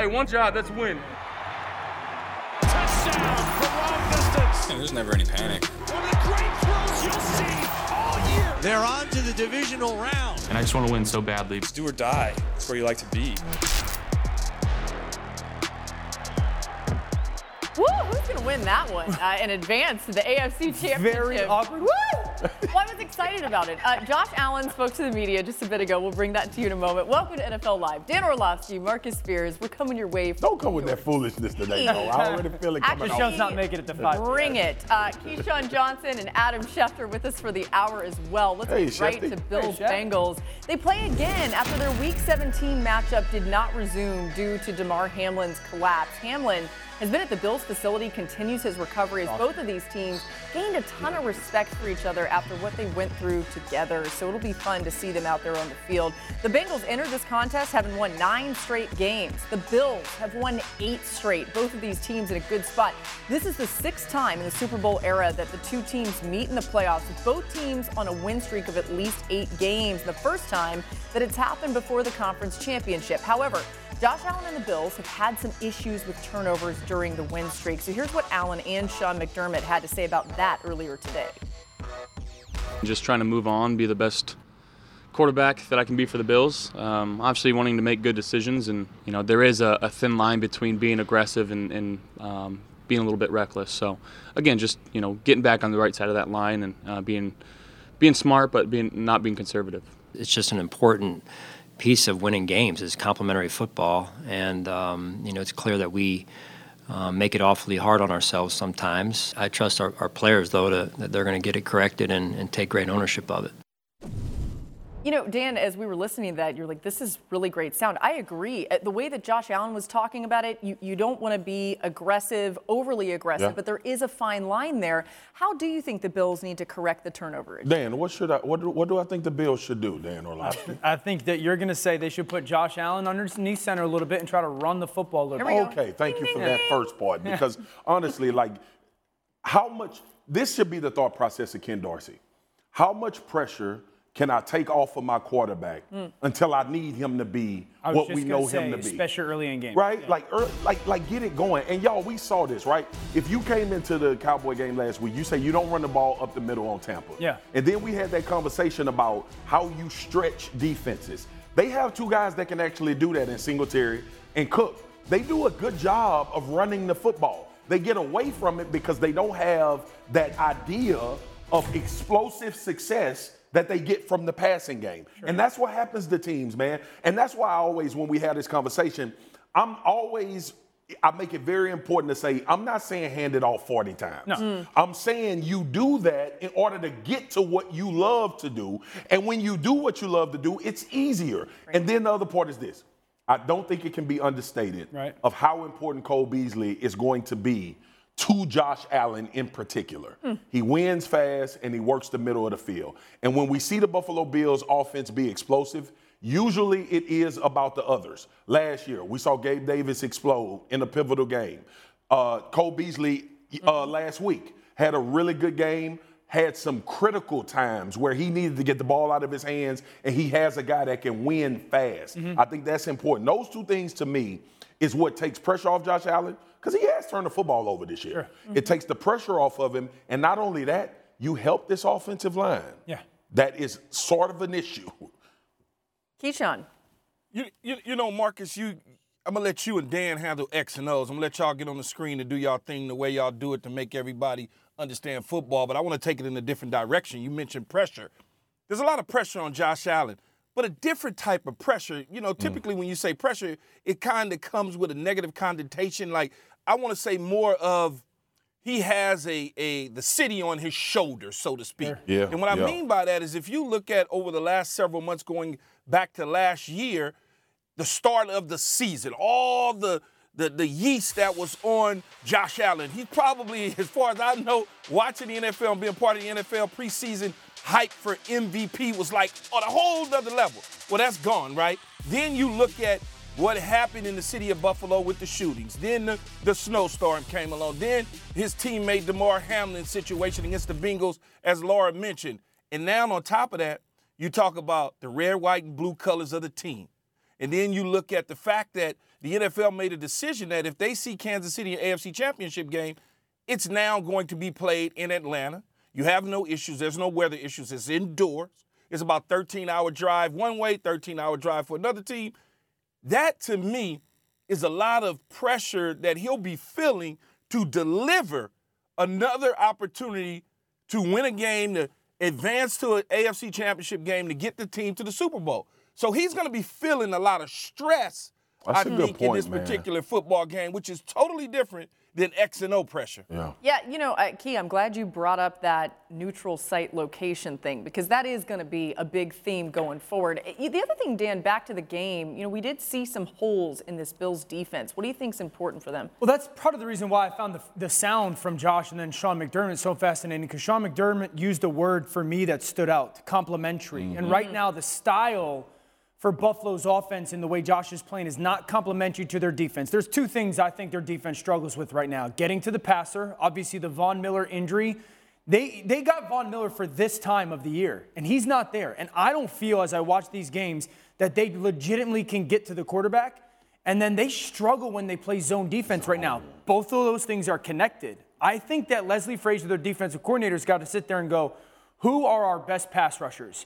Hey, one job, that's a win. Touchdown from long distance. There's never any panic. One of the great throws you'll see all year. They're on to the divisional round. And I just want to win so badly. It's do or die. It's where you like to be. Woo! Who's gonna win that one uh, and advance to the AFC Championship? Very awkward. Woo! well, I was excited about it. Uh, Josh Allen spoke to the media just a bit ago. We'll bring that to you in a moment. Welcome to NFL Live. Dan Orlovsky, Marcus Spears. We're coming your way. Don't come with that foolishness today, though. I already feel it coming Actually, off. Show's not making it to five. Bring it. Uh, Keyshawn Johnson and Adam Schefter with us for the hour as well. Let's Hey, get right Shefty. to Bills Hey, Bengals. They play again after their Week 17 matchup did not resume due to Damar Hamlin's collapse. Hamlin has been at the Bills facility, continues his recovery as both of these teams gained a ton of respect for each other after what they went through together. So it'll be fun to see them out there on the field. The Bengals entered this contest having won nine straight games. The Bills have won eight straight. Both of these teams in a good spot. This is the sixth time in the Super Bowl era that the two teams meet in the playoffs, with both teams on a win streak of at least eight games. The first time that it's happened before the conference championship. However, Josh Allen and the Bills have had some issues with turnovers during the win streak. So here's what Allen and Sean McDermott had to say about that earlier today. Just trying to move on, be the best quarterback that I can be for the Bills. Um, obviously, wanting to make good decisions, and you know there is a, a thin line between being aggressive and, and um, being a little bit reckless. So again, just you know getting back on the right side of that line and uh, being being smart, but being not being conservative. it's just an important piece of winning games is complementary football, and um, you know it's clear that we um, make it awfully hard on ourselves sometimes. I trust our, our players though to, that they're going to get it corrected and, and take great ownership of it. You know, Dan, as we were listening to that, you're like, this is really great sound. I agree. Uh, The way that Josh Allen was talking about it, you, you don't want to be aggressive, overly aggressive, Yeah. but there is a fine line there. How do you think the Bills need to correct the turnover? Dan, what should I? What do, what do I think the Bills should do, Dan Orlovsky? I think that you're going to say they should put Josh Allen underneath center a little bit and try to run the football a little bit. Okay, thank you for ding, that ding. first part because honestly, like, how much? This should be the thought process of Ken Dorsey. How much pressure can I take off of my quarterback hmm. until I need him to be what we know say, him to be? especially early in game, Right? Yeah. Like, ear- like, like, get it going. And y'all, we saw this, right? If you came into the Cowboy game last week, you say you don't run the ball up the middle on Tampa. Yeah. And then we had that conversation about how you stretch defenses. They have two guys that can actually do that in Singletary and Cook. They do a good job of running the football. They get away from it because they don't have that idea of explosive success that they get from the passing game. And that's what happens to teams, man. And that's why I always, when we have this conversation, I'm always, I make it very important to say, I'm not saying hand it off 40 times. No. Mm. I'm saying you do that in order to get to what you love to do. And when you do what you love to do, it's easier. And then the other part is this. I don't think it can be understated Right. of how important Cole Beasley is going to be to Josh Allen in particular. He wins fast and he works the middle of the field. And when we see the Buffalo Bills offense be explosive, usually it is about the others. Last year, we saw Gabe Davis explode in a pivotal game. Uh, Cole Beasley uh, last week had a really good game, had some critical times where he needed to get the ball out of his hands, and he has a guy that can win fast. I think that's important. Those two things to me is what takes pressure off Josh Allen because he has turned the football over this year. It mm-hmm. takes the pressure off of him, and not only that, you help this offensive line. Yeah. That is sort of an issue. Keyshawn. You, you, you know, Marcus, you. I'm gonna let you and Dan handle X and O's. I'm gonna let y'all get on the screen and do y'all thing the way y'all do it to make everybody understand football. But I want to take it in a different direction. You mentioned pressure. There's a lot of pressure on Josh Allen, but a different type of pressure. You know, mm. typically when you say pressure, it kind of comes with a negative connotation. Like I want to say more of he has a, a the city on his shoulder, so to speak. Yeah, And what I yeah. mean by that is if you look at over the last several months going back to last year, the start of the season, all the the, the yeast that was on Josh Allen. He's probably, as far as I know, watching the NFL and being part of the NFL preseason hype for MVP was like on a whole other level. Well, that's gone, right? Then you look at what happened in the city of Buffalo with the shootings. Then the, the snowstorm came along. Then his teammate Damar Hamlin situation against the Bengals, as Laura mentioned. And now on top of that, you talk about the red, white, and blue colors of the team. And then you look at the fact that the NFL made a decision that if they see Kansas City in AFC Championship game, it's now going to be played in Atlanta. You have no issues. There's no weather issues. It's indoors. It's about 13 hour drive one way, 13 hour drive for another team. That to me is a lot of pressure that he'll be feeling to deliver another opportunity to win a game, to advance to an AFC championship game, to get the team to the Super Bowl. So he's going to be feeling a lot of stress, That's I think, in this man. particular football game, which is totally different than X and O pressure. Yeah. Yeah, you know, uh, Key, I'm glad you brought up that neutral site location thing because that is going to be a big theme going forward. Uh, The other thing, Dan, back to the game, you know, we did see some holes in this Bills defense. What do you think is important for them? Well, that's part of the reason why I found the, the sound from Josh and then Sean McDermott so fascinating because Sean McDermott used a word for me that stood out complementary. And right now, the style for Buffalo's offense and the way Josh is playing is not complementary to their defense. There's two things I think their defense struggles with right now getting to the passer, obviously, the Von Miller injury. They, they got Von Miller for this time of the year, and he's not there. And I don't feel, as I watch these games, that they legitimately can get to the quarterback. And then they struggle when they play zone defense right now. Both of those things are connected. I think that Leslie Frazier, their defensive coordinator's got to sit there and go, who are our best pass rushers?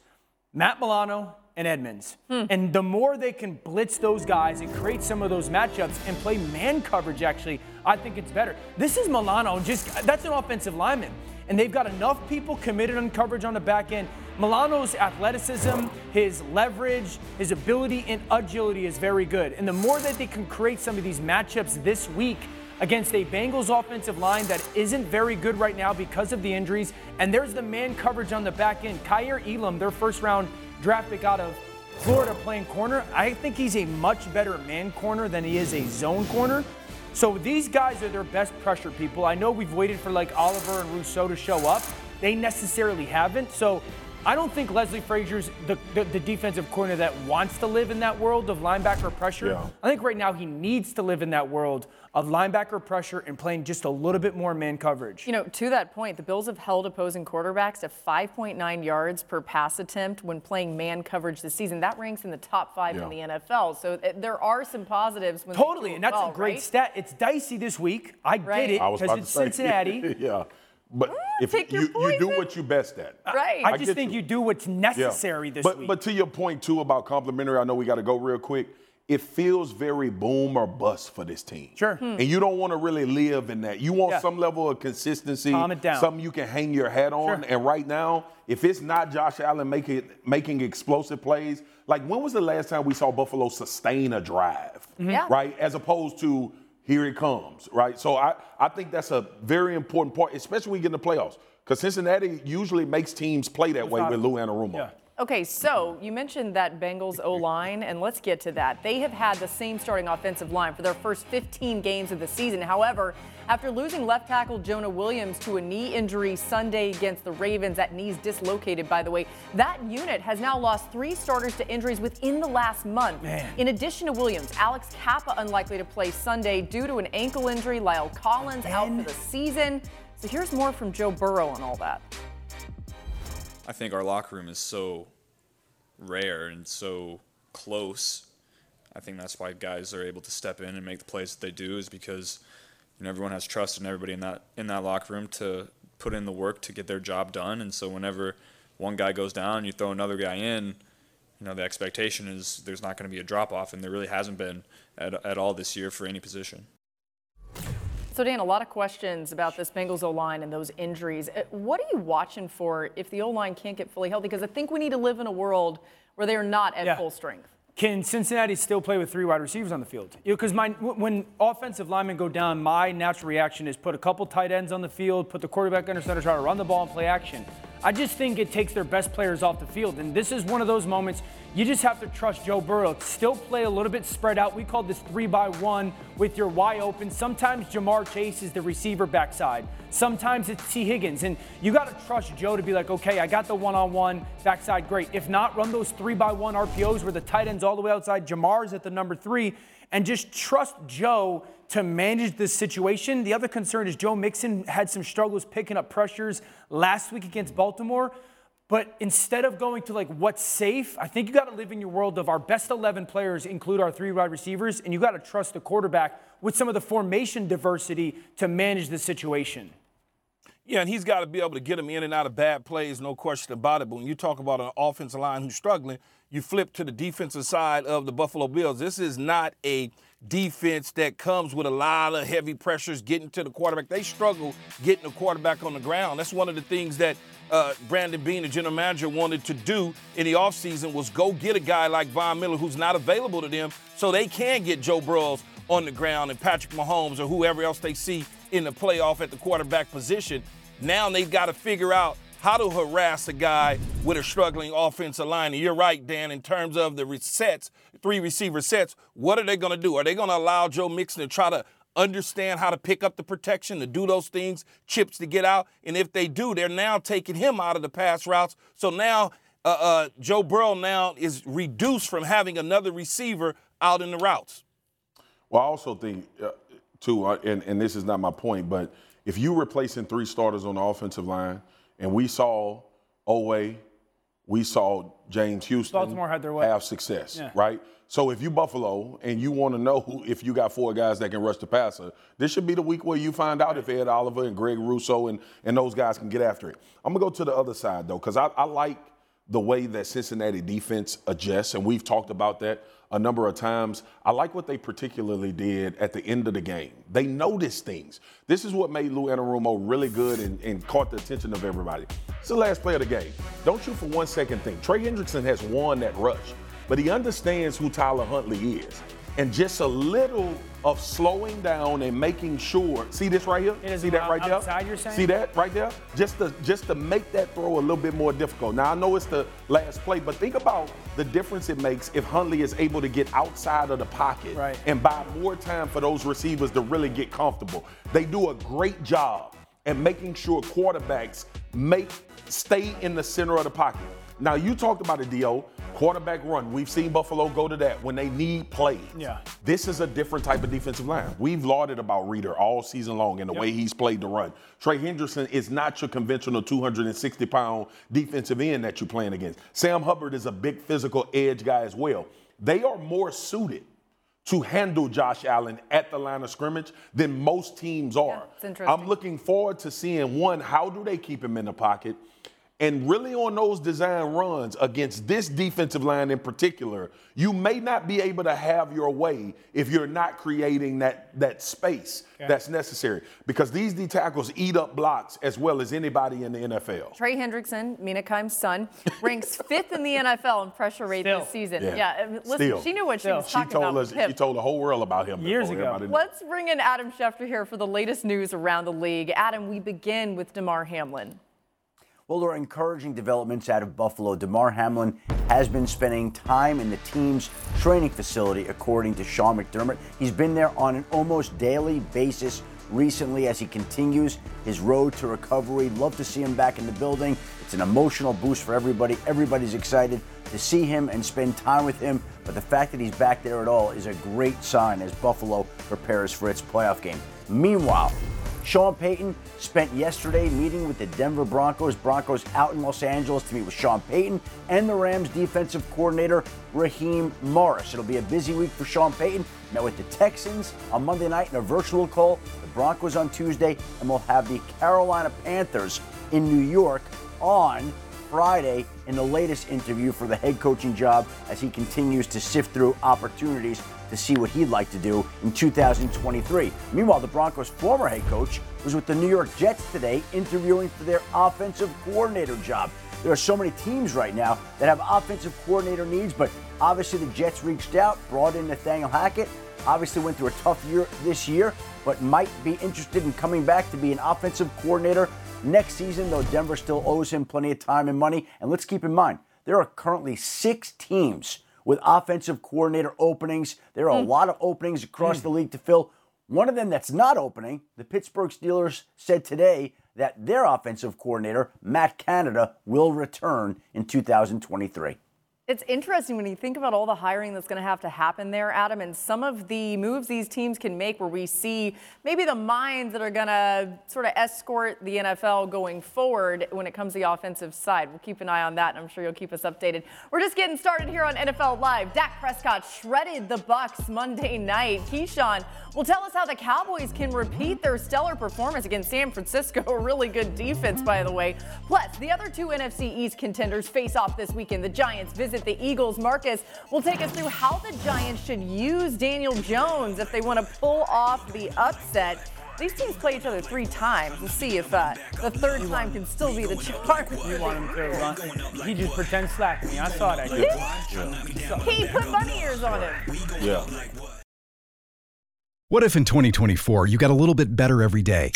Matt Milano and Edmunds. Hmm. And the more they can blitz those guys and create some of those matchups and play man coverage, actually, I think it's better. This is Milano, just that's an offensive lineman. And they've got enough people committed on coverage on the back end. Milano's athleticism, his leverage, his ability and agility is very good. And the more that they can create some of these matchups this week against a Bengals offensive line that isn't very good right now because of the injuries, and there's the man coverage on the back end. Kaiir Elam, their first round draft pick out of Florida playing corner, I think he's a much better man corner than he is a zone corner. So these guys are their best pressure people. I know we've waited for like Oliver and Rousseau to show up. They necessarily haven't. So I don't think Leslie Frazier's the, the, the defensive corner that wants to live in that world of linebacker pressure. Yeah. I think right now he needs to live in that world of linebacker pressure and playing just a little bit more man coverage. You know, to that point, the Bills have held opposing quarterbacks to 5.9 yards per pass attempt when playing man coverage this season. That ranks in the top five in the NFL. So uh, there are some positives. When Totally, and that's well, a great right? stat. It's dicey this week. I Right. get it because it's. Cincinnati. yeah. But if take your you, you do what you best at. Right. I I just think you. you. do what's Yeah. necessary this but, week. But to your point too about complimentary, I know we got to go real quick. It feels very boom or bust for this team. Sure. Hmm. Hmm. And you don't want to really live in that. You want Yeah. some level of consistency, Calm it down. something you can hang your hat on. Sure. And right now, if it's not Josh Allen making making explosive plays, like when was the last time we saw Buffalo sustain a drive? Mm-hmm. Yeah. Right? As opposed to here it comes, right? So I, I think that's a very important part, especially when we get in the playoffs. Because Cincinnati usually makes teams play that way Without with Lou Anarumo. Yeah. Okay, so you mentioned that Bengals O line, and let's get to that. They have had the same starting offensive line for their first 15 games of the season. However, after losing left tackle Jonah Williams to a knee injury Sunday against the Ravens, that knee's dislocated, by the way, that unit has now lost three starters to injuries within the last month. Man. In addition to Williams, Alex Cappa unlikely to play Sunday due to an ankle injury. La'el Collins out for the season. So here's more from Joe Burrow on all that. I think our locker room is so rare and so close. I think that's why guys are able to step in and make the plays that they do is because you know everyone has trust in everybody in that in that locker room to put in the work to get their job done. And so whenever one guy goes down, you throw another guy in. You know the expectation is there's not going to be a drop off, and there really hasn't been at, at all this year for any position. So, Dan, a lot of questions about this Bengals O line and those injuries. Uh, What are you watching for if the O line can't get fully healthy? Because I think we need to live in a world where they are not at Yeah. full strength. can Cincinnati still play with three wide receivers on the field? Because you know, when offensive linemen go down, my natural reaction is put a couple tight ends on the field, put the quarterback under center, try to run the ball and play action. I just think it takes their best players off the field. And this is one of those moments you just have to trust Joe Burrow. Still play a little bit spread out. We call this three by one with your Y open. Sometimes Ja'Marr Chase is the receiver backside. Sometimes it's Tee Higgins. And you got to trust Joe to be like, okay, I got the one on one backside, great. If not, run those three by one RPOs where the tight end's all the way outside. Ja'Marr's at the number three. And just trust Joe to manage this situation. The other concern is Joe Mixon had some struggles picking up pressures last week against Baltimore. But instead of going to like what's safe, I think you got to live in your world of our best 11 players include our three wide receivers, and you got to trust the quarterback with some of the formation diversity to manage the situation. Yeah, and he's got to be able to get them in and out of bad plays, no question about it. But when you talk about an offensive line who's struggling, you flip to the defensive side of the Buffalo Bills. This is not a defense that comes with a lot of heavy pressures getting to the quarterback. They struggle getting the quarterback on the ground. That's one of the things that uh, Brandon Beane, the general manager, wanted to do in the offseason was go get a guy like Von Miller who's not available to them so they can get Joe Burrows on the ground and Patrick Mahomes or whoever else they see in the playoff at the quarterback position. Now they've got to figure out how to harass a guy with a struggling offensive line. And you're right, Dan, in terms of the sets, three receiver sets, what are they going to do? Are they going to allow Joe Mixon to try to understand how to pick up the protection, to do those things, chips to get out? And if they do, they're now taking him out of the pass routes. So now uh, uh, Joe Burrow now is reduced from having another receiver out in the routes. Well, I also think, uh, too, uh, and, and this is not my point, but if you're replacing three starters on the offensive line – and we saw Oweh, we saw James Houston Baltimore had their way. have success, yeah. right? So if you Buffalo and you want to know if you got four guys that can rush the passer, this should be the week where you find out if Ed Oliver and Greg Rousseau and, and those guys can get after it. I'm gonna go to the other side though, because I, I like the way that Cincinnati defense adjusts, and we've talked about that a number of times. I like what they particularly did at the end of the game. They noticed things. This is what made Lou Anarumo really good and, and caught the attention of everybody. It's the last play of the game. Don't you for one second think Trey Hendrickson has won that rush, but he understands who Tyler Huntley is and just a little of slowing down and making sure. See this right here? See that right outside, there? See that right there? Just to just to make that throw a little bit more difficult. Now I know it's the last play, but think about the difference it makes if Huntley is able to get outside of the pocket right. and buy more time for those receivers to really get comfortable. They do a great job at making sure quarterbacks make stay in the center of the pocket. Now you talked about a do quarterback run. We've seen Buffalo go to that when they need plays. Yeah. This is a different type of defensive line. We've lauded about Reader all season long and the yep. way he's played the run. Trey Henderson is not your conventional 260 pound defensive end that you're playing against. Sam Hubbard is a big physical edge guy as well. They are more suited to handle Josh Allen at the line of scrimmage than most teams are. Yeah, I'm looking forward to seeing one, how do they keep him in the pocket? And really, on those design runs against this defensive line in particular, you may not be able to have your way if you're not creating that, that space okay. that's necessary. Because these D tackles eat up blocks as well as anybody in the NFL. Trey Hendrickson, Mina Kimes' son, ranks fifth in the NFL in pressure rate Still. this season. Yeah, yeah listen, Still. she knew what she Still. was talking she told about. Us, she told the whole world about him years ago. Let's bring in Adam Schefter here for the latest news around the league. Adam, we begin with Damar Hamlin. Well, there are encouraging developments out of Buffalo. Damar Hamlin has been spending time in the team's training facility, according to Sean McDermott. He's been there on an almost daily basis recently as he continues his road to recovery. Love to see him back in the building. It's an emotional boost for everybody. Everybody's excited to see him and spend time with him. But the fact that he's back there at all is a great sign as Buffalo prepares for its playoff game. Meanwhile, Sean Payton spent yesterday meeting with the Denver Broncos. Broncos out in Los Angeles to meet with Sean Payton and the Rams defensive coordinator Raheem Morris. It'll be a busy week for Sean Payton. Met with the Texans on Monday night in a virtual call, the Broncos on Tuesday, and we'll have the Carolina Panthers in New York on Friday in the latest interview for the head coaching job as he continues to sift through opportunities to see what he'd like to do in 2023. Meanwhile, the Broncos' former head coach was with the New York Jets today interviewing for their offensive coordinator job. There are so many teams right now that have offensive coordinator needs, but obviously the Jets reached out, brought in Nathaniel Hackett. Obviously went through a tough year this year, but might be interested in coming back to be an offensive coordinator next season, though Denver still owes him plenty of time and money. And let's keep in mind, there are currently six teams with offensive coordinator openings. There are mm. a lot of openings across mm. the league to fill. One of them that's not opening, the Pittsburgh Steelers said today that their offensive coordinator, Matt Canada, will return in 2023. It's interesting when you think about all the hiring that's going to have to happen there, Adam, and some of the moves these teams can make where we see maybe the minds that are going to sort of escort the NFL going forward when it comes to the offensive side. We'll keep an eye on that, and I'm sure you'll keep us updated. We're just getting started here on NFL Live. Dak Prescott shredded the Bucs Monday night. Keyshawn will tell us how the Cowboys can repeat their stellar performance against San Francisco. A really good defense, by the way. Plus, the other two NFC East contenders face off this weekend. The Giants visit visit the Eagles. Marcus will take us through how the Giants should use Daniel Jones if they want to pull off the upset. These teams play each other three times. We'll see if uh, the third time can still be the charm. You want him to run? He just pretends slack me. I saw that. Yeah. He put bunny ears on him. Yeah. What if in 2024 you got a little bit better every day?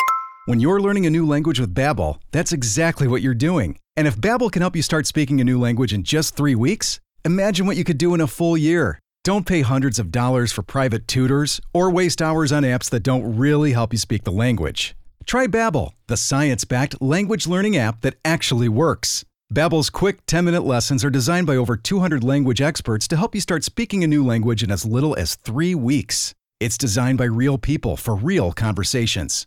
When you're learning a new language with Babbel, that's exactly what you're doing. And if Babbel can help you start speaking a new language in just three weeks, imagine what you could do in a full year. Don't pay hundreds of dollars for private tutors or waste hours on apps that don't really help you speak the language. Try Babbel, the science-backed language learning app that actually works. Babbel's quick 10-minute lessons are designed by over 200 language experts to help you start speaking a new language in as little as 3 weeks. It's designed by real people for real conversations.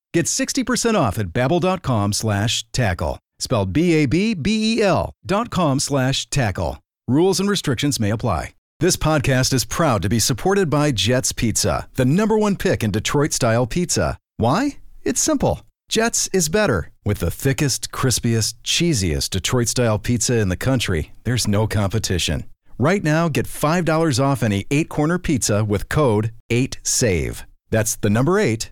Get 60% off at babbel.com slash tackle. Spelled B-A-B-B-E-L dot com slash tackle. Rules and restrictions may apply. This podcast is proud to be supported by Jets Pizza, the number one pick in Detroit-style pizza. Why? It's simple. Jets is better. With the thickest, crispiest, cheesiest Detroit-style pizza in the country, there's no competition. Right now, get $5 off any eight-corner pizza with code 8SAVE. That's the number eight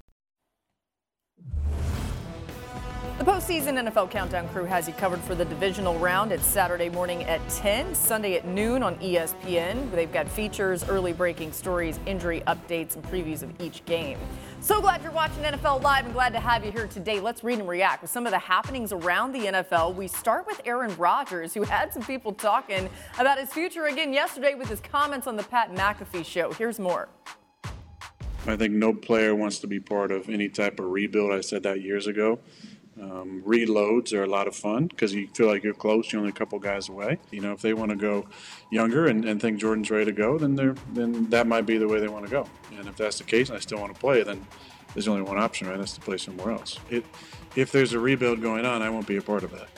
The postseason NFL Countdown crew has you covered for the divisional round. It's Saturday morning at 10, Sunday at noon on ESPN. They've got features, early breaking stories, injury updates, and previews of each game. So glad you're watching NFL Live and glad to have you here today. Let's read and react with some of the happenings around the NFL. We start with Aaron Rodgers, who had some people talking about his future again yesterday with his comments on the Pat McAfee show. Here's more. I think no player wants to be part of any type of rebuild. I said that years ago. Um, reloads are a lot of fun because you feel like you're close. You're only a couple guys away. You know, if they want to go younger and, and think Jordan's ready to go, then they're then that might be the way they want to go. And if that's the case, and I still want to play, then there's only one option, right? That's to play somewhere else. It, if there's a rebuild going on, I won't be a part of that.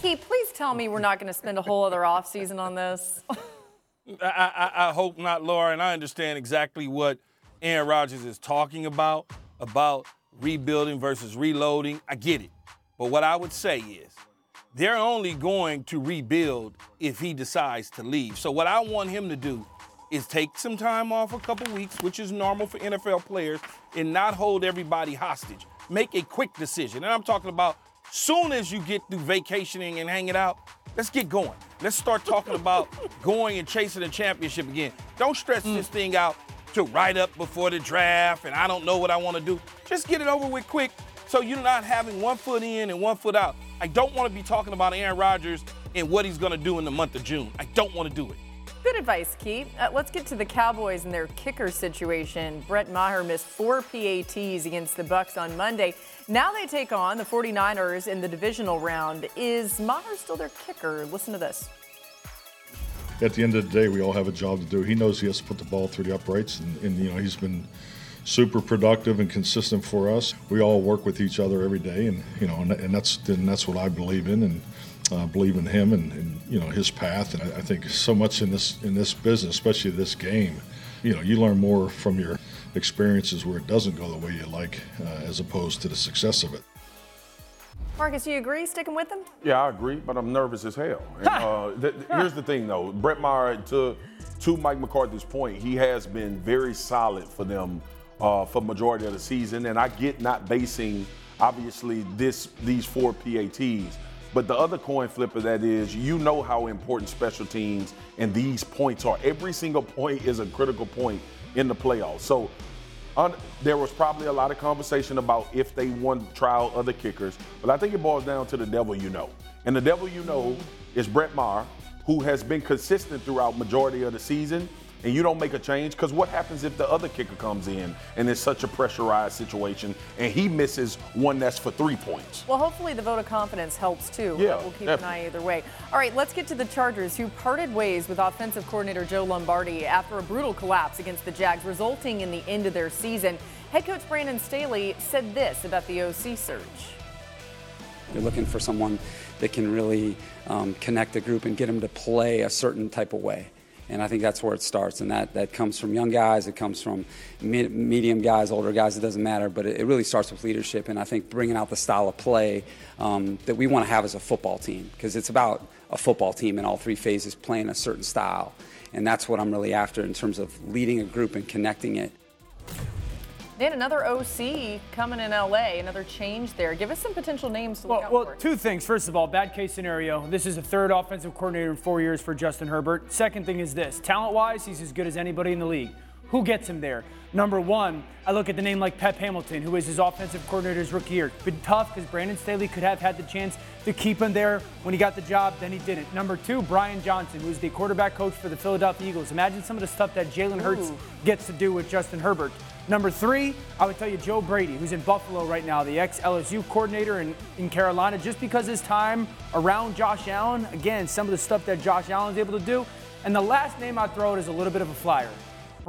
Keith, please tell me we're not going to spend a whole other offseason on this. I, I, I hope not, Laura, and I understand exactly what Aaron Rodgers is talking about about rebuilding versus reloading. I get it. But what I would say is they're only going to rebuild if he decides to leave. So what I want him to do is take some time off a couple weeks, which is normal for NFL players, and not hold everybody hostage. Make a quick decision. And I'm talking about soon as you get through vacationing and hanging out, let's get going. Let's start talking about going and chasing a championship again. Don't stress mm. this thing out to write up before the draft and I don't know what I want to do. Just get it over with quick so you're not having one foot in and one foot out. I don't want to be talking about Aaron Rodgers and what he's going to do in the month of June. I don't want to do it. Good advice, Keith. Uh, let's get to the Cowboys and their kicker situation. Brett Maher missed four PATs against the Bucs on Monday. Now they take on the 49ers in the divisional round. Is Maher still their kicker? Listen to this. At the end of the day, we all have a job to do. He knows he has to put the ball through the uprights, and, and you know he's been super productive and consistent for us. We all work with each other every day, and you know, and, and that's and that's what I believe in, and uh, believe in him and, and, you know his path. And I, I, think so much in this in this business, especially this game, you know, you learn more from your experiences where it doesn't go the way you like, uh, as opposed to the success of it. Marcus, do you agree sticking with him? Yeah, I agree, but I'm nervous as hell. And, uh, th- here's the thing, though. Brett Maher, to to Mike McCarthy's point, he has been very solid for them uh, for majority of the season, and I get not basing obviously this these four PATs but the other coin flip of that is you know how important special teams and these points are. Every single point is a critical point in the playoffs. So un- there was probably a lot of conversation about if they to trial other kickers, but I think it boils down to the devil you know. And the devil you know is Brett Maher, who has been consistent throughout majority of the season and you don't make a change because what happens if the other kicker comes in and it's such a pressurized situation and he misses one that's for three points? Well, hopefully the vote of confidence helps too. Yeah, we'll keep definitely. an eye either way. All right, let's get to the Chargers, who parted ways with offensive coordinator Joe Lombardi after a brutal collapse against the Jags, resulting in the end of their season. Head coach Brandon Staley said this about the OC search. You're looking for someone that can really um, connect the group and get them to play a certain type of way. And I think that's where it starts. And that, that comes from young guys, it comes from mid, medium guys, older guys, it doesn't matter. But it, it, really starts with leadership. And I think bringing out the style of play um, that we want to have as a football team, because it's about a football team in all three phases playing a certain style. And that's what I'm really after in terms of leading a group and connecting it. Dan, another OC coming in LA, another change there. Give us some potential names to look well, out well, for. two things. First of all, bad case scenario. This is a third offensive coordinator in four years for Justin Herbert. Second thing is this talent wise, he's as good as anybody in the league. Who gets him there? Number one, I look at the name like Pep Hamilton, who is his offensive coordinator's rookie year. Been tough because Brandon Staley could have had the chance to keep him there when he got the job, then he didn't. Number two, Brian Johnson, who's the quarterback coach for the Philadelphia Eagles. Imagine some of the stuff that Jalen Hurts gets to do with Justin Herbert. Number three, I would tell you Joe Brady, who's in Buffalo right now, the ex LSU coordinator in, in Carolina, just because his time around Josh Allen, again, some of the stuff that Josh Allen's able to do. And the last name I'd throw out is a little bit of a flyer.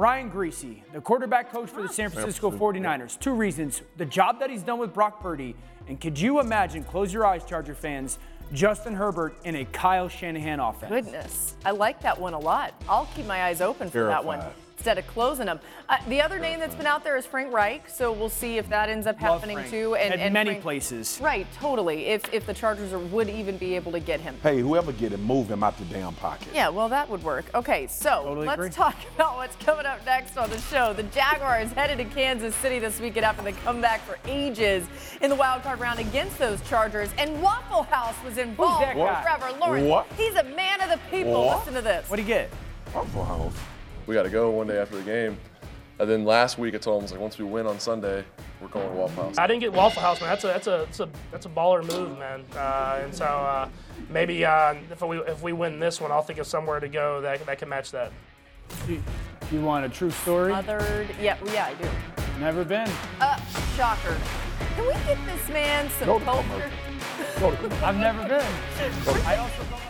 Brian Griese, the quarterback coach for the San Francisco 49ers. Two reasons. The job that he's done with Brock Purdy, and could you imagine, close your eyes, Charger fans, Justin Herbert in a Kyle Shanahan offense? Goodness, I like that one a lot. I'll keep my eyes open for that one Verified. Instead of closing them. Uh, the other name that's been out there is Frank Reich, so we'll see if that ends up Love happening Frank. too. And, At and many Frank- places. Right, totally. If if the Chargers are, would even be able to get him. Hey, whoever get him, move him out the damn pocket. Yeah, well, that would work. Okay, so Totally let's agree. talk about what's coming up next on the show. The Jaguars headed to Kansas City this weekend after the comeback for ages in the wild card round against those Chargers. And Waffle House was involved. that guy? Trevor Lawrence. What? He's a man of the people. What? Listen to this. What do you get? Waffle House. We got to go one day after the game. And then last week I told him, I was like, once we win on Sunday, we're going to Waffle House. I didn't get Waffle House, man. That's a that's a that's a, that's a baller move, man. Uh, and so uh, maybe uh, if we if we win this one, I'll think of somewhere to go that that can match that. You, you want a true story? Mothered. Yeah, yeah, I do. Never been. Uh, shocker. Can we get this man some Go to culture? I've never been. I also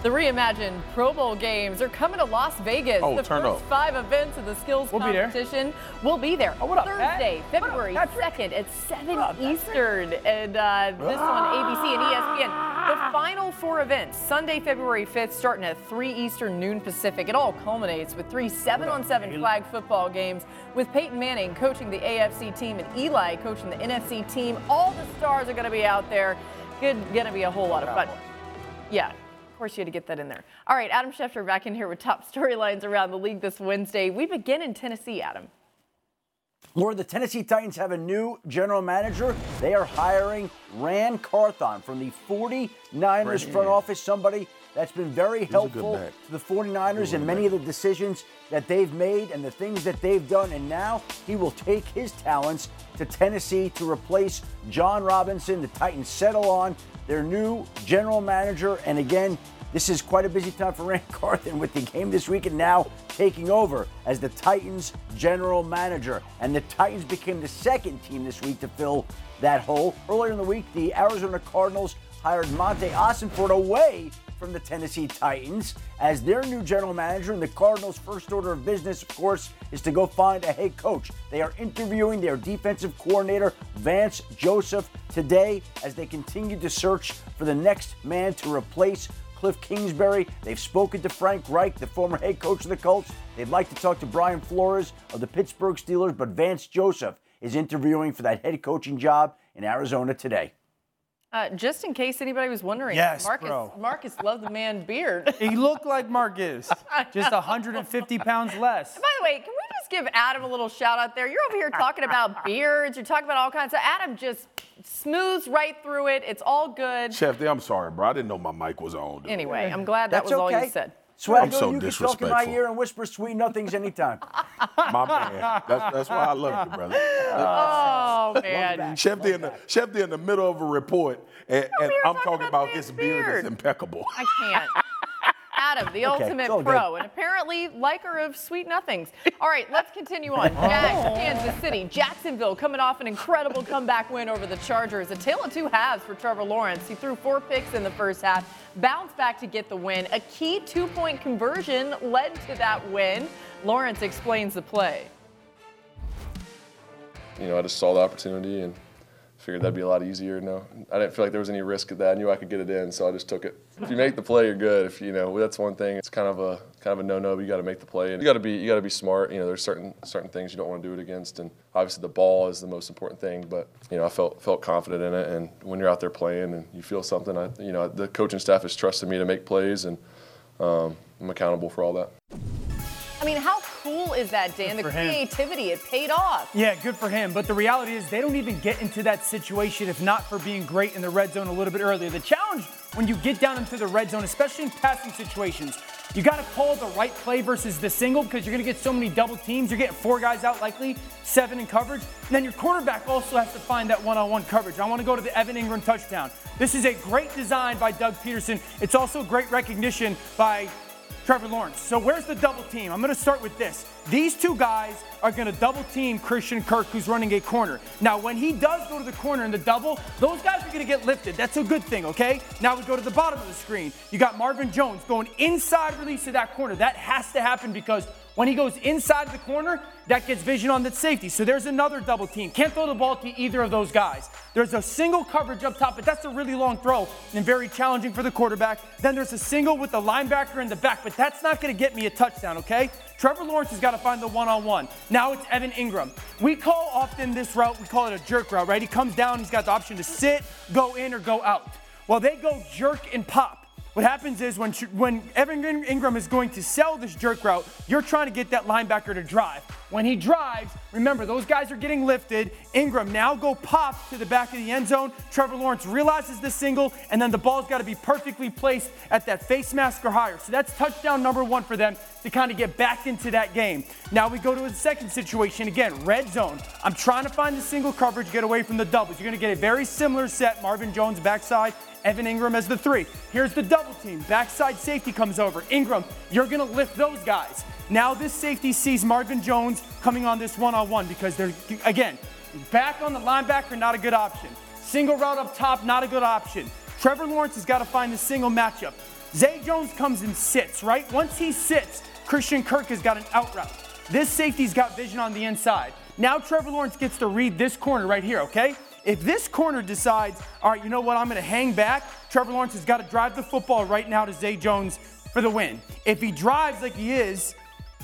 The reimagined Pro Bowl games are coming to Las Vegas. Oh, the turn first up. five events of the skills We'll be there. competition will be there Oh, what up, Pat? Thursday, What up, February Patrick? 2nd at 7 Eastern. And uh, this on ABC and ESPN. The final four events, Sunday, February 5th, starting at 3 Eastern, noon Pacific. It all culminates with three 7 on 7 flag football games with Peyton Manning coaching the AFC team and Eli coaching the NFC team. All the stars are going to be out there. Good, going to be a whole lot of fun. Yeah. Of course, you had to get that in there. All right, Adam Schefter back in here with top storylines around the league this Wednesday. We begin in Tennessee, Adam. Lord, the Tennessee Titans have a new general manager. They are hiring Ran Carthon from the 49ers front office, somebody that's been very a helpful to the 49ers in many of the decisions that they've made and the things that they've done. And now he will take his talents to Tennessee to replace Jon Robinson. The Titans settle on their new general manager. And again, this is quite a busy time for Ran Carthon with the game this week and now taking over as the Titans general manager. And the Titans became the second team this week to fill that hole. Earlier in the week, the Arizona Cardinals hired Monti Ossenfort away from the Tennessee Titans as their new general manager. And the Cardinals' first order of business, of course, is to go find a head coach. They are interviewing their defensive coordinator, Vance Joseph, today as they continue to search for the next man to replace Cliff Kingsbury. They've spoken to Frank Reich, the former head coach of the Colts. They'd like to talk to Brian Flores of the Pittsburgh Steelers, but Vance Joseph is interviewing for that head coaching job in Arizona today. Uh, just in case anybody was wondering, Yes, Marcus, bro. Marcus loved the man beard. He looked like Marcus, just 150 pounds less. By the way, can we just give Adam a little shout out there? You're over here talking about beards, you're talking about all kinds of. Adam just smooths right through it. It's all good. Chef, I'm sorry, bro. I didn't know my mic was on. dude. Anyway, I'm glad that That's was all you said. Swagger, I'm so you can talk in my disrespectful. ear and whisper sweet nothings anytime. My man. That's, that's why I love you, brother. Oh man. Chef D in the Chef D in the middle of a report, and, and we I'm talking talking about about his beard beard. is impeccable. I can't. Adam, the Okay, ultimate it's all pro, and apparently liker of sweet nothings. All right, let's continue on. Jags, Kansas City, Jacksonville coming off an incredible comeback win over the Chargers. A tale of two halves for Trevor Lawrence. He threw four picks in the first half, bounced back to get the win. A key two-point conversion led to that win. Lawrence explains the play. you know, I just saw the opportunity and figured that'd be a lot easier. No, I didn't feel like there was any risk of that. I knew I could get it in, so I just took it. If you make the play, you're good. If you know, that's one thing. It's kind of a kind of a no-no. But you got to make the play, and you got to be you got to be smart. You know, there's certain certain things you don't want to do it against, and obviously the ball is the most important thing. But you know, I felt felt confident in it, and when you're out there playing and you feel something, I you know, the coaching staff has trusted me to make plays, and um, I'm accountable for all that. I mean, how cool is that, Dan? The for him. creativity, it paid off. Yeah, good for him. But the reality is, they don't even get into that situation if not for being great in the red zone a little bit earlier. The challenge when you get down into the red zone, especially in passing situations, you got to call the right play versus the single because you're going to get so many double teams. You're getting four guys out likely, seven in coverage. And then your quarterback also has to find that one on one coverage. I want to go to the Evan Engram touchdown. This is a great design by Doug Pederson. It's also great recognition by Trevor Lawrence. So where's the double team? I'm going to start with this. These two guys are going to double team Christian Kirk, who's running a corner. Now, when he does go to the corner in the double, those guys are going to get lifted. That's a good thing, okay? Now we go to the bottom of the screen. You got Marvin Jones going inside release to that corner. That has to happen because when he goes inside the corner, that gets vision on the safety. So there's another double team. Can't throw the ball to either of those guys. There's a single coverage up top, but that's a really long throw and very challenging for the quarterback. Then there's a single with the linebacker in the back, but that's not going to get me a touchdown, okay? Trevor Lawrence has got to find the one on one. Now it's Evan Engram. We call often this route, we call it a jerk route, right? He comes down, he's got the option to sit, go in, or go out. Well, they go jerk and pop. What happens is when, when Evan Engram is going to sell this jerk route, you're trying to get that linebacker to drive. When he drives, remember, those guys are getting lifted. Engram now go pop to the back of the end zone. Trevor Lawrence realizes the single, and then the ball's got to be perfectly placed at that face mask or higher. So that's touchdown number one for them to kind of get back into that game. Now we go to a second situation. Again, red zone. I'm trying to find the single coverage, get away from the doubles. You're going to get a very similar set. Marvin Jones backside, Evan Engram as the three. Here's the double team. Backside safety comes over. Engram, you're going to lift those guys. Now this safety sees Marvin Jones coming on this one-on-one because they're, again, back on the linebacker, not a good option. Single route up top, not a good option. Trevor Lawrence has got to find the single matchup. Zay Jones comes and sits, right? Once he sits, Christian Kirk has got an out route. This safety's got vision on the inside. Now Trevor Lawrence gets to read this corner right here, okay? If this corner decides, all right, you know what, I'm going to hang back, Trevor Lawrence has got to drive the football right now to Zay Jones for the win. If he drives like he is,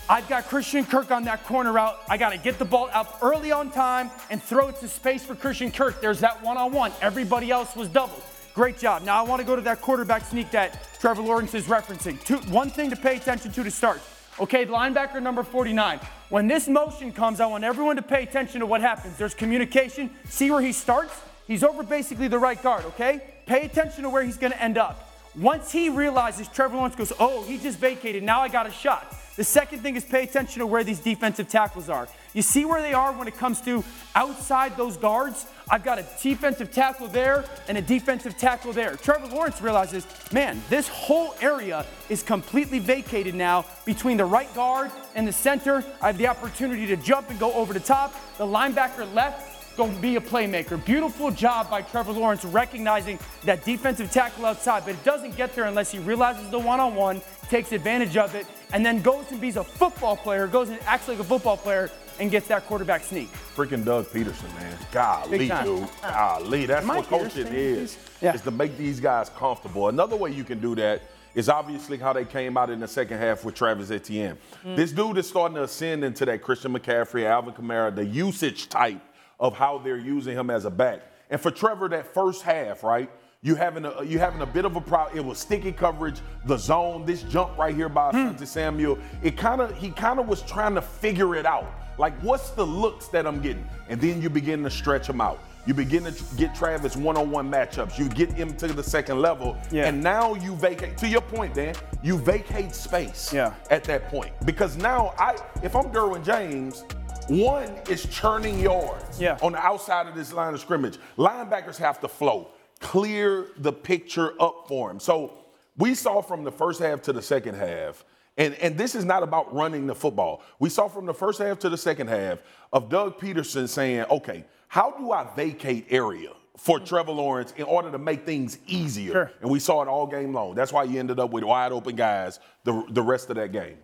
I've got Christian Kirk on that corner route. I got to get the ball up early on time and throw it to space for Christian Kirk. There's that one on one. Everybody else was doubled. Great job. Now I want to go to that quarterback sneak that Trevor Lawrence is referencing. Two, one thing to pay attention to to start. Okay, linebacker number 49. When this motion comes, I want everyone to pay attention to what happens. There's communication. See where he starts? He's over basically the right guard, okay? Pay attention to where he's going to end up. Once he realizes Trevor Lawrence goes, oh, he just vacated. Now I got a shot. The second thing is pay attention to where these defensive tackles are. You see where they are when it comes to outside those guards? I've got a defensive tackle there and a defensive tackle there. Trevor Lawrence realizes, man, this whole area is completely vacated now between the right guard and the center. I have the opportunity to jump and go over the top. The linebacker left going to be a playmaker. Beautiful job by Trevor Lawrence recognizing that defensive tackle outside, but it doesn't get there unless he realizes the one on one, takes advantage of it, and then goes and be's a football player, goes and acts like a football player and gets that quarterback sneak. Freaking Doug Pederson, man. Golly, dude. Golly, that's Mike what coaching is. Yeah. Is to make these guys comfortable. Another way you can do that is obviously how they came out in the second half with Travis Etienne. Mm. This dude is starting to ascend into that Christian McCaffrey, Alvin Kamara, the usage type of how they're using him as a back. And for Trevor, that first half, right? You having a you having a bit of a problem. It was sticky coverage, the zone, this jump right here by hmm. Asante Samuel. It kind of he kind of was trying to figure it out. Like, what's the looks that I'm getting? And then you begin to stretch them out. You begin to get Travis one-on-one matchups. You get him to the second level, Yeah. and now you vacate. To your point, Dan, you vacate space. Yeah. At that point, because now I, if I'm Derwin James, one is churning yards. Yeah. On the outside of this line of scrimmage, linebackers have to flow, clear the picture up for him. So we saw from the first half to the second half. And, and this is not about running the football. We saw from the first half to the second half of Doug Pederson saying, okay, how do I vacate area for Trevor Lawrence in order to make things easier? And we saw it all game long. That's why you ended up with wide open guys the, the rest of that game.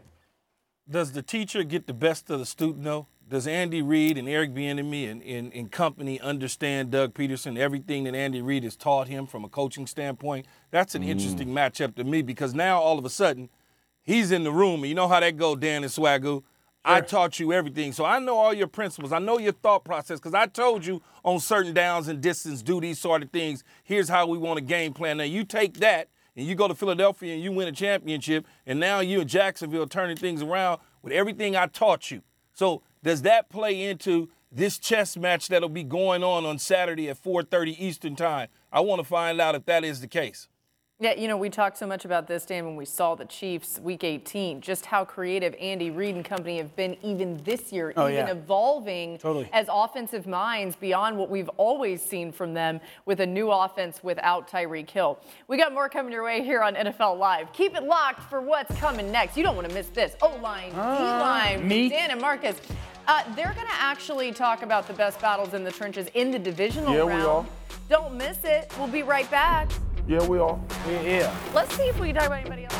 Does the teacher get the best of the student though? Does Andy Reid and Eric Bieniemy and, and, and company understand Doug Pederson, everything that Andy Reid has taught him from a coaching standpoint? That's an mm. interesting matchup to me because now all of a sudden he's in the room and you know how that go, Dan and Swagoo. I taught you everything. So I know all your principles. I know your thought process because I told you on certain downs and distance, do these sort of things. Here's how we want a game plan. Now you take that and you go to Philadelphia and you win a championship, and now you in Jacksonville turning things around with everything I taught you. So does that play into this chess match that'll be going on on Saturday at 4:30 Eastern Time? I want to find out if that is the case. Yeah, you know, we talked so much about this, Dan, when we saw the Chiefs week 18, just how creative Andy Reid and company have been even this year, Oh, even yeah. evolving Totally. as offensive minds beyond what we've always seen from them with a new offense without Tyreek Hill. We got more coming your way here on NFL Live. Keep it locked for what's coming next. You don't want to miss this. O line, D line, meat. Dan and Marcus. Uh, they're going to actually talk about the best battles in the trenches in the divisional Yeah, we round. are. Don't miss it. We'll be right back. Yeah, we are. Yeah. Let's see if we can talk about anybody else.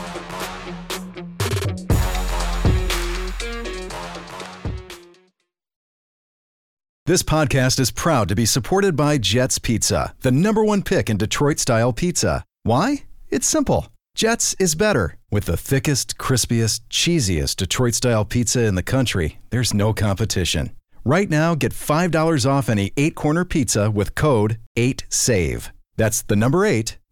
This podcast is proud to be supported by Jets Pizza, the number one pick in Detroit style pizza. Why? It's simple. Jets is better. With the thickest, crispiest, cheesiest Detroit style pizza in the country, there's no competition. Right now, get $5 off any eight corner pizza with code 8SAVE. That's the number eight,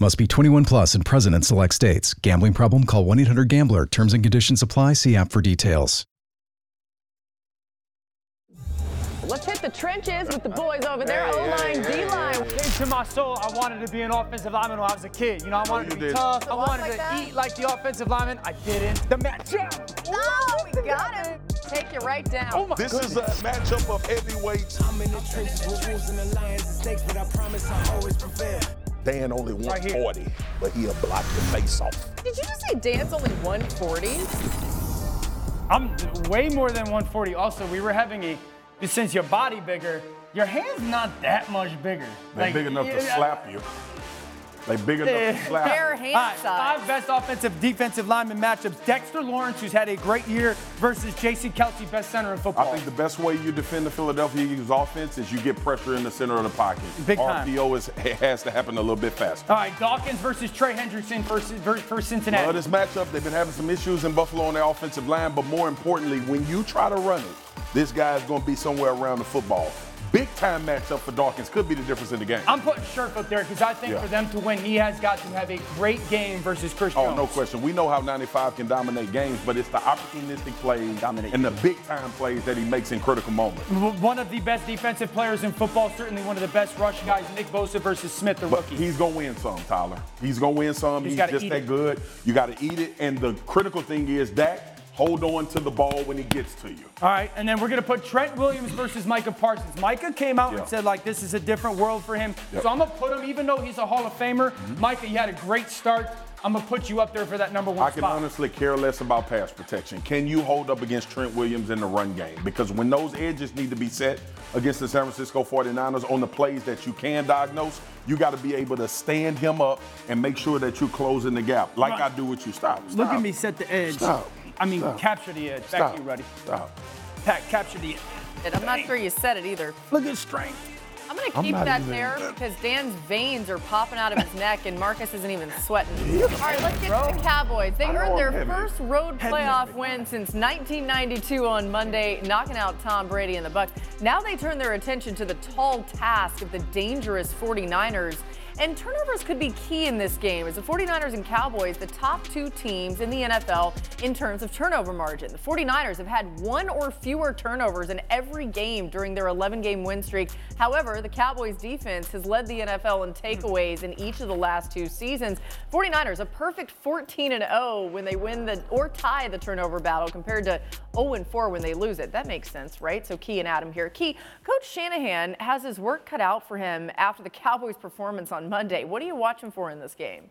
Must be 21 plus and present in select states. Gambling problem? Call 1 800 Gambler. Terms and conditions apply. See app for details. Let's hit the trenches with the boys over there. O line, D line. To my soul, I wanted to be an offensive lineman when I was a kid. You know, I wanted to be did. tough. I wanted like to that? eat like the offensive lineman. I didn't. The matchup. No, we got him. Take you right down. Oh my This goodness. is a matchup of heavyweights. I'm in the trenches with wolves and the lions and snakes, but I promise I always prevail. Dan only Right here. 140, but he'll block your face off. Did you just say Dan's only 140? I'm way more than 140. Also, we were having a, since your body bigger, your hand's not that much bigger. They're big enough to slap you. They big enough to slap Bare you. hand All right, size. five best offensive defensive lineman matchups. Dexter Lawrence, who's had a great year, versus Jason Kelce, best center in football. I think the best way you defend the Philadelphia Eagles offense is you get pressure in the center of the pocket. Big time. RPO is, has to happen a little bit faster. All right, Dawkins versus Trey Hendrickson versus, versus, for Cincinnati. Well, this matchup, they've been having some issues in Buffalo on their offensive line, but more importantly, when you try to run it, this guy is going to be somewhere around the football. Big time matchup for Dawkins could be the difference in the game. I'm putting Scherff up there because I think Yeah. for them to win, he has got to have a great game versus Chris Oh, Jones. no question. We know how 95 can dominate games, but it's the opportunistic plays Dominate and the big time plays that he makes in critical moments. One of the best defensive players in football, certainly one of the best rush guys, Nick Bosa versus Smith, the But rookie. he's gonna win some, Tyler. He's gonna win some. He's He's, just that it. good. You got to eat it. And the critical thing is Dak, hold on to the ball when he gets to you. All right, and then we're going to put Trent Williams versus Micah Parsons. Micah came out Yeah. and said, like, this is a different world for him. Yep. So I'm going to put him, even though he's a Hall of Famer, Mm-hmm. Micah, you had a great start. I'm going to put you up there for that number one I can spot. honestly care less about pass protection. Can you hold up against Trent Williams in the run game? Because when those edges need to be set against the San Francisco 49ers on the plays that you can diagnose, you got to be able to stand him up and make sure that you're closing the gap, like Right. I do with you. Stop. Look at me set the edge. Stop. I mean, Stop. capture the edge. Back Stop. to you, Ruddy. Stop. Pat, capture the edge. And I'm not sure you said it either. Look at strength. I'm going to keep that even- there because Dan's veins are popping out of his neck and Marcus isn't even sweating. All right, let's get to the Cowboys. They earned their I'm heavy. first road playoff win since 1992 on Monday, knocking out Tom Brady and the Bucs. Now they turn their attention to the tall task of the dangerous 49ers. And turnovers could be key in this game as the 49ers and Cowboys, the top two teams in the NFL in terms of turnover margin. The 49ers have had one or fewer turnovers in every game during their 11 game win streak. However, the Cowboys defense has led the NFL in takeaways in each of the last two seasons. 49ers a perfect 14 and 0 when they win the or tie the turnover battle compared to 0 and 4 when they lose it. That makes sense, right? So Key and Adam here. Key, Coach Shanahan has his work cut out for him after the Cowboys performance on Monday. What are you watching for in this game?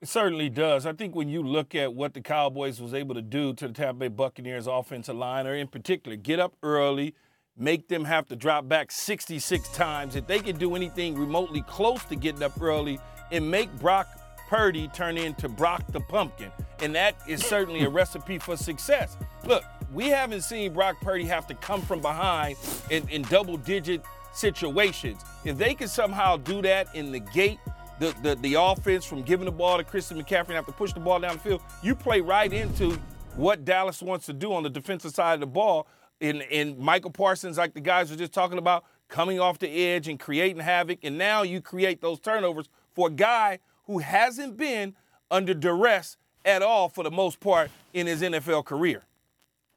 It certainly does. I think when you look at what the Cowboys was able to do to the Tampa Bay Buccaneers offensive line, or in particular, get up early, make them have to drop back 66 times. If they can do anything remotely close to getting up early and make Brock Purdy turn into Brock the Pumpkin, and that is certainly a recipe for success. Look, we haven't seen Brock Purdy have to come from behind in, in double-digit situations. If they can somehow do that and negate the, the, the offense from giving the ball to Christian McCaffrey and have to push the ball down the field, you play right into what Dallas wants to do on the defensive side of the ball. In, in Michael Parsons, like the guys were just talking about, coming off the edge and creating havoc. And now you create those turnovers for a guy who hasn't been under duress at all for the most part in his NFL career.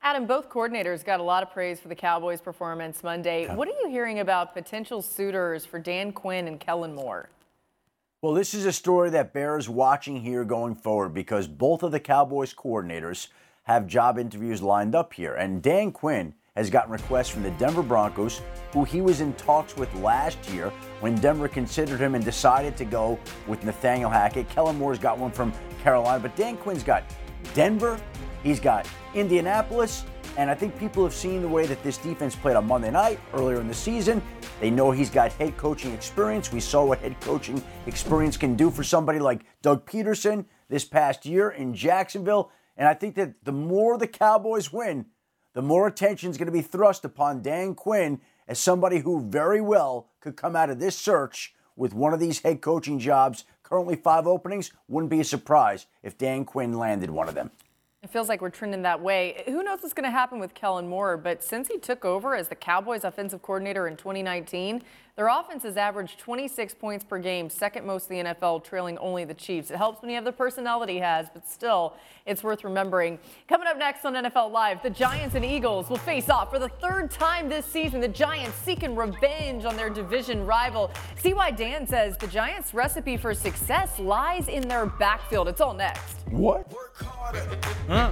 Adam, both coordinators got a lot of praise for the Cowboys' performance Monday. What are you hearing about potential suitors for Dan Quinn and Kellen Moore? Well, this is a story that bears watching here going forward because both of the Cowboys coordinators have job interviews lined up here. And Dan Quinn has gotten requests from the Denver Broncos, who he was in talks with last year when Denver considered him and decided to go with Nathaniel Hackett. Kellen Moore's got one from Carolina, but Dan Quinn's got Denver, he's got Indianapolis, And I think people have seen the way that this defense played on Monday night earlier in the season. They know he's got head coaching experience. We saw what head coaching experience can do for somebody like Doug Pederson this past year in Jacksonville. And I think that the more the Cowboys win, the more attention is going to be thrust upon Dan Quinn as somebody who very well could come out of this search with one of these head coaching jobs. Currently, five openings. Wouldn't be a surprise if Dan Quinn landed one of them. It feels like we're trending that way. Who knows what's going to happen with Kellen Moore, but since he took over as the Cowboys offensive coordinator in 2019, their offense has averaged 26 points per game, second most in the NFL, trailing only the Chiefs. It helps when you have the personality he has, but still, it's worth remembering. Coming up next on NFL Live, the Giants and Eagles will face off for the third time this season. The Giants seeking revenge on their division rival. See why Dan says the Giants' recipe for success lies in their backfield. It's all next. What? Huh?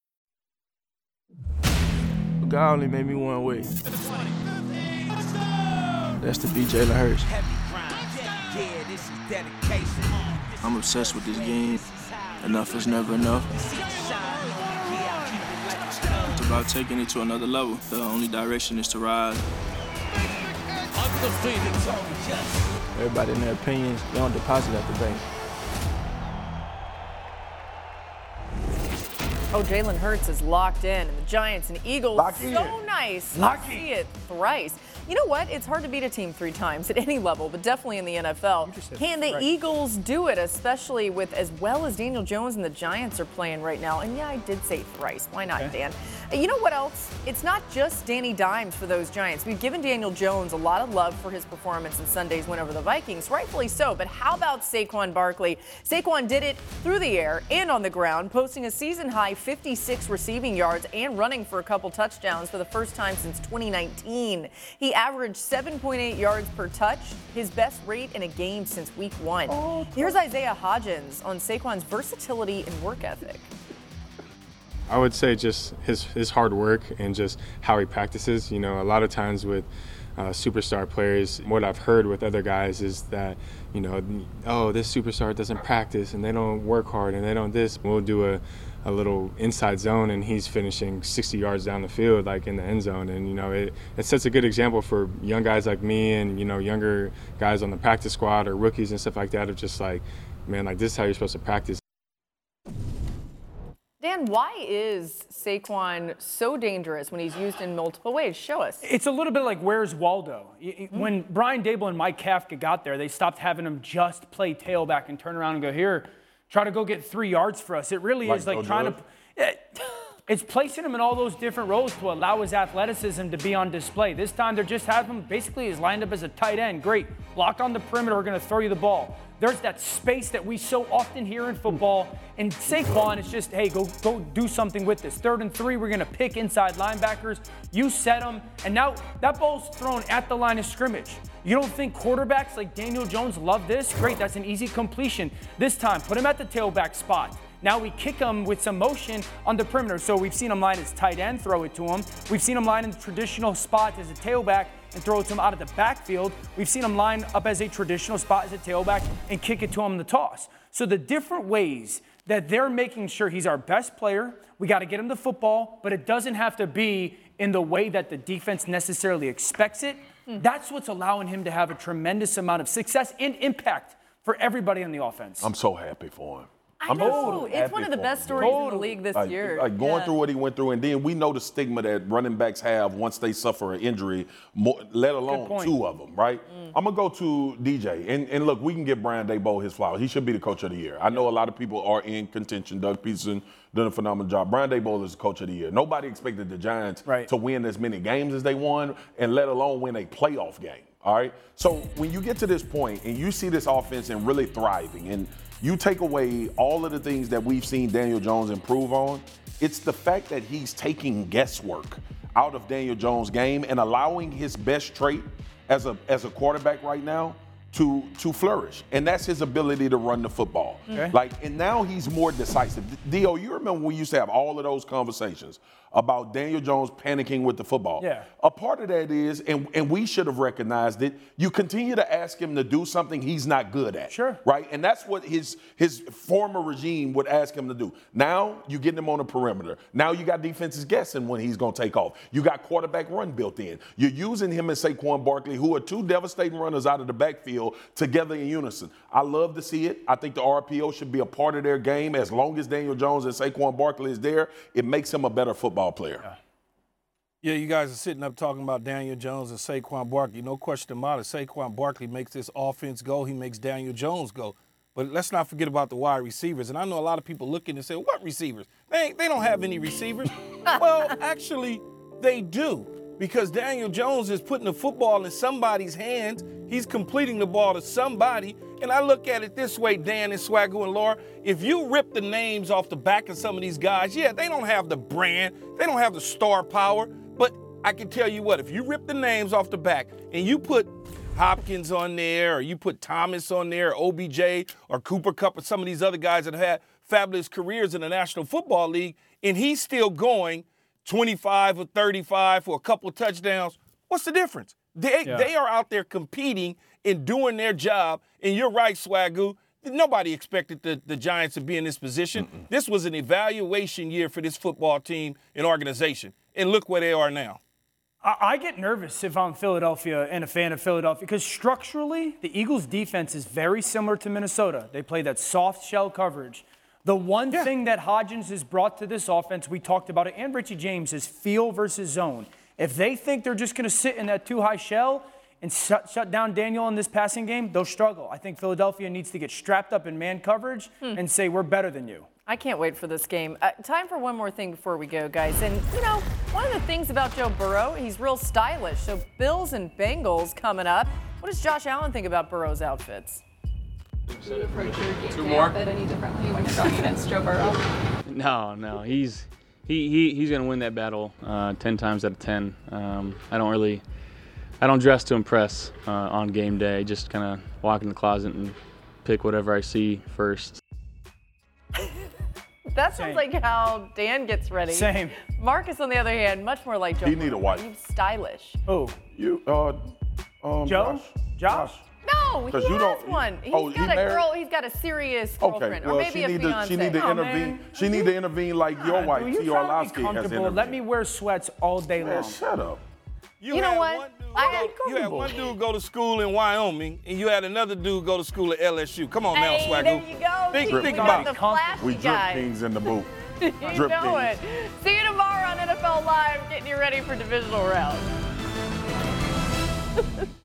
God only made me one way. That's the be Jalen Hurts. I'm obsessed with this game. Enough is never enough. It's about taking it to another level. The only direction is to rise. Everybody in their opinions, they don't deposit at the bank. Oh, Jalen Hurts is locked in, and the Giants and Eagles Locked so in. nice. Locked to see it thrice. You know what? It's hard to beat a team three times at any level, but definitely in the NFL. Can the thrice. Eagles do it, especially with as well as Daniel Jones and the Giants are playing right now? And yeah, I did say thrice. Why not, Okay. Dan? You know what else? It's not just Danny Dimes for those Giants. We've given Daniel Jones a lot of love for his performance in Sunday's win over the Vikings, rightfully so. But how about Saquon Barkley? Saquon did it through the air and on the ground, posting a season high 56 receiving yards and running for a couple touchdowns for the first time since 2019. He averaged 7.8 yards per touch, his best rate in a game since week one. Here's Isaiah Hodgins on Saquon's versatility and work ethic. I would say just his his hard work and just how he practices. You know, a lot of times with uh, superstar players, what I've heard with other guys is that you know, oh, this superstar doesn't practice and they don't work hard and they don't this. We'll do a a little inside zone and he's finishing 60 yards down the field like in the end zone and you know it, it sets a good example for young guys like me and you know younger guys on the practice squad or rookies and stuff like that of just like man like this is how you're supposed to practice Dan, why is Saquon so dangerous when he's used in multiple ways? Show us. It's a little bit like where's Waldo? Y- y- mm-hmm. When Brian Daboll and Mike Kafka got there, they stopped having him just play tailback and turn around and go here, try to go get three yards for us. It really Like is like trying to. It- it's placing him in all those different roles to allow his athleticism to be on display. This time they're just having him basically is lined up as a tight end. Great. Block on the perimeter, we're to throw you the ball. There's that space that we so often hear in football. And Saquon is just, hey, go go do something with this. Third and three, we're to pick inside linebackers. You set them, and now that ball's thrown at the line of scrimmage. You don't think quarterbacks like Daniel Jones love this? Great, that's an easy completion. This time, put him at the tailback spot. Now we kick him with some motion on the perimeter. So we've seen him line as tight end, throw it to him. We've seen him line in the traditional spot as a tailback and throw it to him out of the backfield. We've seen him line up as a traditional spot as a tailback and kick it to him in the toss. So the different ways that they're making sure he's our best player, we got to get him the football, but it doesn't have to be in the way that the defense necessarily expects it. Hmm. That's what's allowing him to have a tremendous amount of success and impact for everybody on the offense. I'm so happy for him. I I'm know. totally It's one of the best him. stories in the league this like, year. Like going Yeah. through what he went through, and then we know the stigma that running backs have once they suffer an injury, more, let alone two of them, right? Mm. I'm gonna go to DJ, and, and look, we can give Brian Daboll his flowers. He should be the coach of the year. I know a lot of people are in contention. Doug Pederson done a phenomenal job. Brian Daboll is the coach of the year. Nobody expected the Giants to win as many games as they won, and let alone win a playoff game. All right. So when you get to this point and you see this offense and really thriving, and you take away all of the things that we've seen Daniel Jones improve on, it's the fact that he's taking guesswork out of Daniel Jones' game and allowing his best trait as a as a quarterback right now to to flourish, and that's his ability to run the football. Okay. Like, and now he's more decisive. Dio, you remember we used to have all of those conversations about Daniel Jones panicking with the football? Yeah. A part of that is, and, and we should have recognized it, you continue to ask him to do something he's not good at. Sure. Right? And that's what his his former regime would ask him to do. Now you getting him on the perimeter. Now you got defenses guessing when he's gonna take off. You got quarterback run built in. You're using him and Saquon Barkley, who are two devastating runners out of the backfield, together in unison. I love to see it. I think the RPO should be a part of their game. As long as Daniel Jones and Saquon Barkley is there, it makes him a better football player. Yeah, you guys are sitting up talking about Daniel Jones and Saquon Barkley. No question about it. Saquon Barkley makes this offense go. He makes Daniel Jones go. But let's not forget about the wide receivers. And I know a lot of people looking and say, "What receivers? They they don't have any receivers." well, actually, they do because Daniel Jones is putting the football in somebody's hands. He's completing the ball to somebody. And I look at it this way, Dan and Swagoo and Laura. If you rip the names off the back of some of these guys, yeah, they don't have the brand, they don't have the star power. But I can tell you what, if you rip the names off the back and you put Hopkins on there, or you put Thomas on there, or OBJ, or Cooper Kupp, or some of these other guys that have had fabulous careers in the National Football League, and he's still going 25 or 35 for a couple touchdowns, what's the difference? They, Yeah. they are out there competing and doing their job. And you're right, Swagoo. Nobody expected the, the Giants to be in this position. This was an evaluation year for this football team and organization. And look where they are now. I, I get nervous if I'm Philadelphia and a fan of Philadelphia because structurally, the Eagles' defense is very similar to Minnesota. They play that soft shell coverage. The one thing that Hodgins has brought to this offense, we talked about it, and Richie James, is feel versus zone. If they think they're just going to sit in that too high shell and shut, shut down Daniel in this passing game, they'll struggle. I think Philadelphia needs to get strapped up in man coverage and say, we're better than you. I can't wait for this game. Uh, time for one more thing before we go, guys. And, you know, one of the things about Joe Burrow, he's real stylish. So, Bills and Bengals coming up. What does Josh Allen think about Burrow's outfits? Two more. any differently when you're going against Joe Burrow? No, no, he's he, he he's gonna win that battle uh, ten times out of ten. Um, I don't really, I don't dress to impress uh, on game day. Just kind of walk in the closet and pick whatever I see first. That sounds like how Dan gets ready. Same. Marcus, on the other hand, much more like Joe. He need a Burrow. wife. He's stylish. Oh, you, uh, um, Joe? Josh? No, he 'Cause has you don't- one. He's oh, he got a married? girl. He's got a serious girlfriend, Okay, girlfriend, well, or maybe she a need fiance. to she need to Oh, intervene. man. She need to intervene like your wife, Do you T. try to be Orlowski, has intervened. Let me wear sweats all day Man, long. shut up. You, you know what? Had, you had one dude go to school in Wyoming, and you had another dude go to school at LSU. Come on now, hey, Swagger. There you go. Think, drip think about the flashy We drip kings in the boot. you drip know it. See you tomorrow on NFL Live, getting you ready for divisional round.